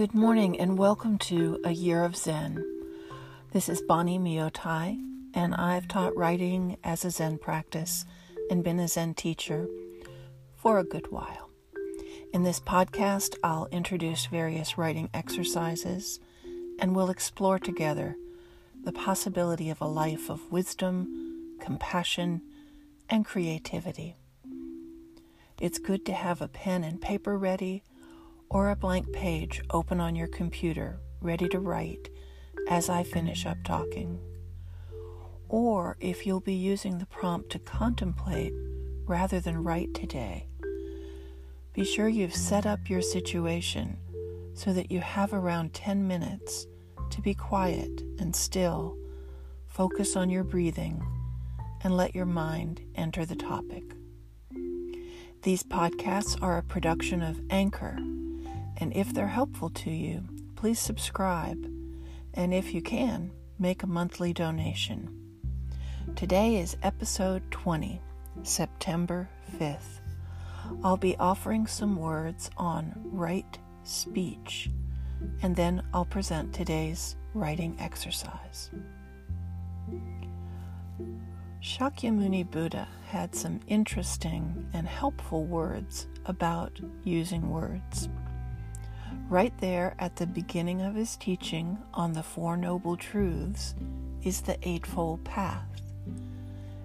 Good morning and welcome to A Year of Zen. This is Bonnie Myotai, and I've taught writing as a Zen practice and been a Zen teacher for a good while. In this podcast, I'll introduce various writing exercises and we'll explore together the possibility of a life of wisdom, compassion, and creativity. It's good to have a pen and paper ready or a blank page open on your computer, ready to write as I finish up talking. Or if you'll be using the prompt to contemplate rather than write today, be sure you've set up your situation so that you have around 10 minutes to be quiet and still, focus on your breathing, and let your mind enter the topic. These podcasts are a production of Anchor and if they're helpful to you, please subscribe. And if you can, make a monthly donation. Today is episode 20, September 5th. I'll be offering some words on right speech, and then I'll present today's writing exercise. Shakyamuni Buddha had some interesting and helpful words about using words. Right there at the beginning of his teaching on the Four Noble Truths is the Eightfold Path.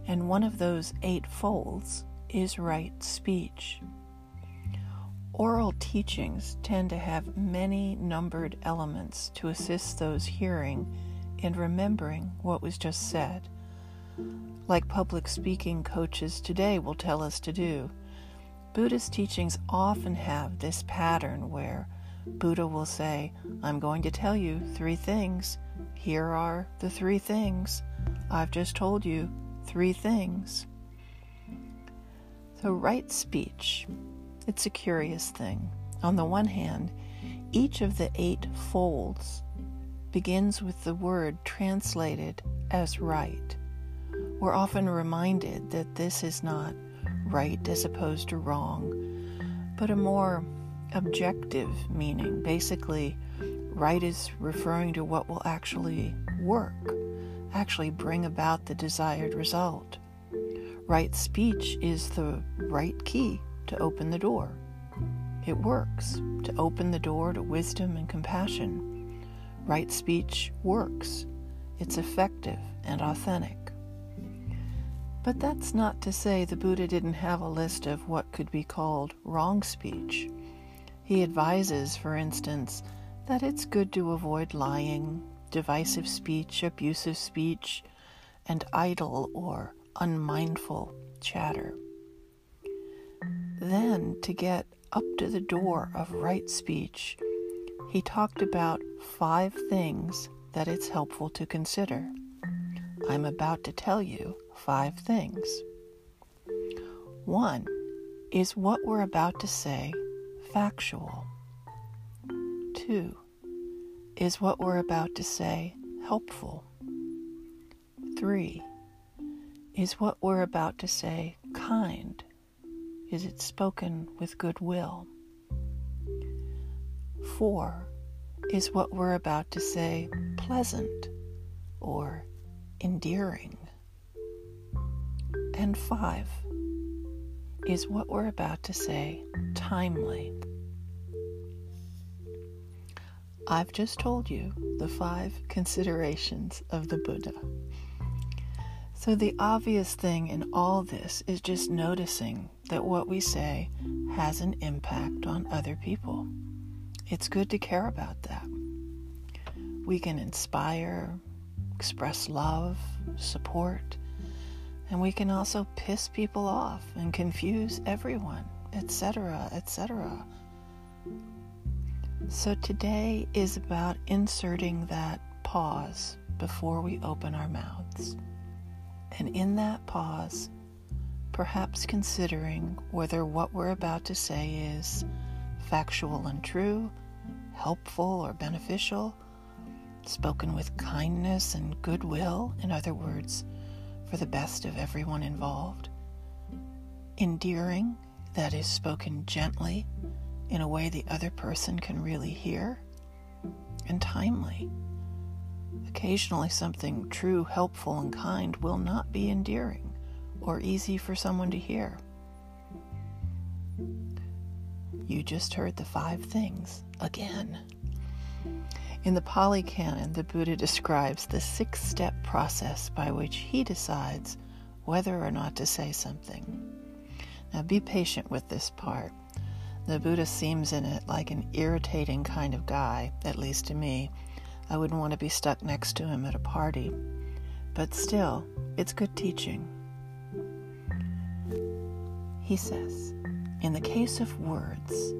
And one of those eight folds is right speech. Oral teachings tend to have many numbered elements to assist those hearing in remembering what was just said. Like public speaking coaches today will tell us to do, Buddhist teachings often have this pattern where Buddha will say, I'm going to tell you three things. Here are the three things. I've just told you three things. So, right speech, it's a curious thing. On the one hand, each of the eight folds begins with the word translated as right. We're often reminded that this is not right as opposed to wrong, but a more objective meaning. Basically, right is referring to what will actually work, actually bring about the desired result. Right speech is the right key to open the door. It works to open the door to wisdom and compassion. Right speech works. It's effective and authentic. But that's not to say the Buddha didn't have a list of what could be called wrong speech. He advises, for instance, that it's good to avoid lying, divisive speech, abusive speech, and idle or unmindful chatter. Then, to get up to the door of right speech, he talked about five things that it's helpful to consider. I'm about to tell you five things. One is what we're about to say factual. Two, is what we're about to say helpful? Three, is what we're about to say kind? Is it spoken with goodwill? Four, is what we're about to say pleasant or endearing? And five, is what we're about to say timely? I've just told you the five considerations of the Buddha. So, the obvious thing in all this is just noticing that what we say has an impact on other people. It's good to care about that. We can inspire, express love, support, and we can also piss people off and confuse everyone, etc., etc. So today is about inserting that pause before we open our mouths. And in that pause, perhaps considering whether what we're about to say is factual and true, helpful or beneficial, spoken with kindness and goodwill, in other words, for the best of everyone involved, endearing, that is spoken gently in a way the other person can really hear, and timely. Occasionally, something true, helpful, and kind will not be endearing or easy for someone to hear. You just heard the five things again. In the Pali Canon, the Buddha describes the six step process by which he decides whether or not to say something. Now, be patient with this part. The Buddha seems in it like an irritating kind of guy, at least to me. I wouldn't want to be stuck next to him at a party. But still, it's good teaching. He says, In the case of words,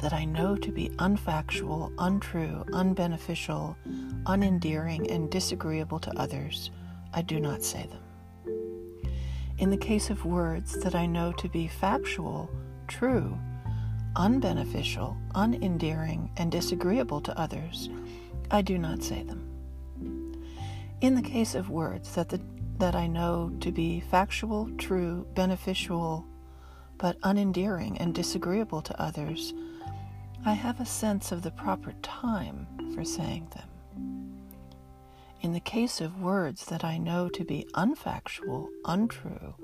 that I know to be unfactual, untrue, unbeneficial, unendearing, and disagreeable to others, I do not say them. In the case of words that I know to be factual, true, unbeneficial, unendearing, and disagreeable to others, I do not say them. In the case of words that, the, that I know to be factual, true, beneficial, but unendearing and disagreeable to others, I have a sense of the proper time for saying them. In the case of words that I know to be unfactual, untrue,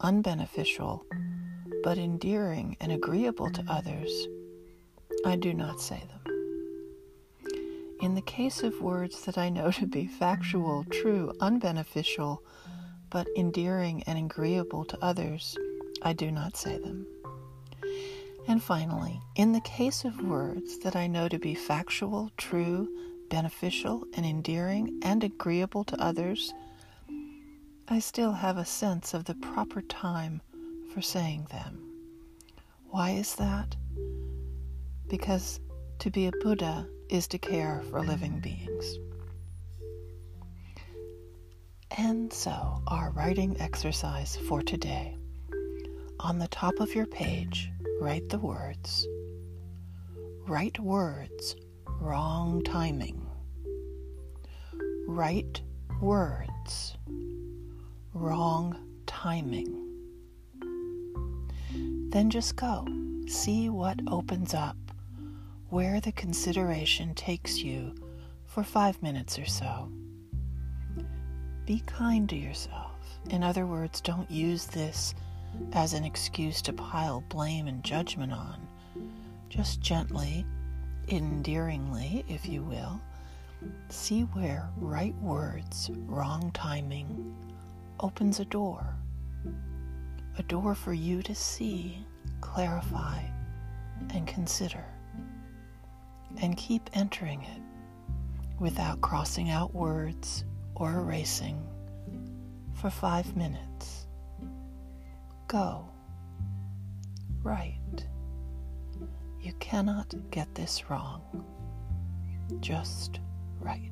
unbeneficial, but endearing and agreeable to others, I do not say them. In the case of words that I know to be factual, true, unbeneficial, but endearing and agreeable to others, I do not say them. And finally, in the case of words that I know to be factual, true, beneficial, and endearing and agreeable to others, I still have a sense of the proper time for saying them. Why is that? Because to be a Buddha is to care for living beings. And so, our writing exercise for today. On the top of your page, write the words. Right words, wrong timing. Right words, wrong timing. Then just go. See what opens up, where the consideration takes you for five minutes or so. Be kind to yourself. In other words, don't use this as an excuse to pile blame and judgment on. Just gently, endearingly, if you will, see where right words, wrong timing opens a door. A door for you to see, clarify, and consider. And keep entering it without crossing out words or erasing for five minutes go right. You cannot get this wrong, just right.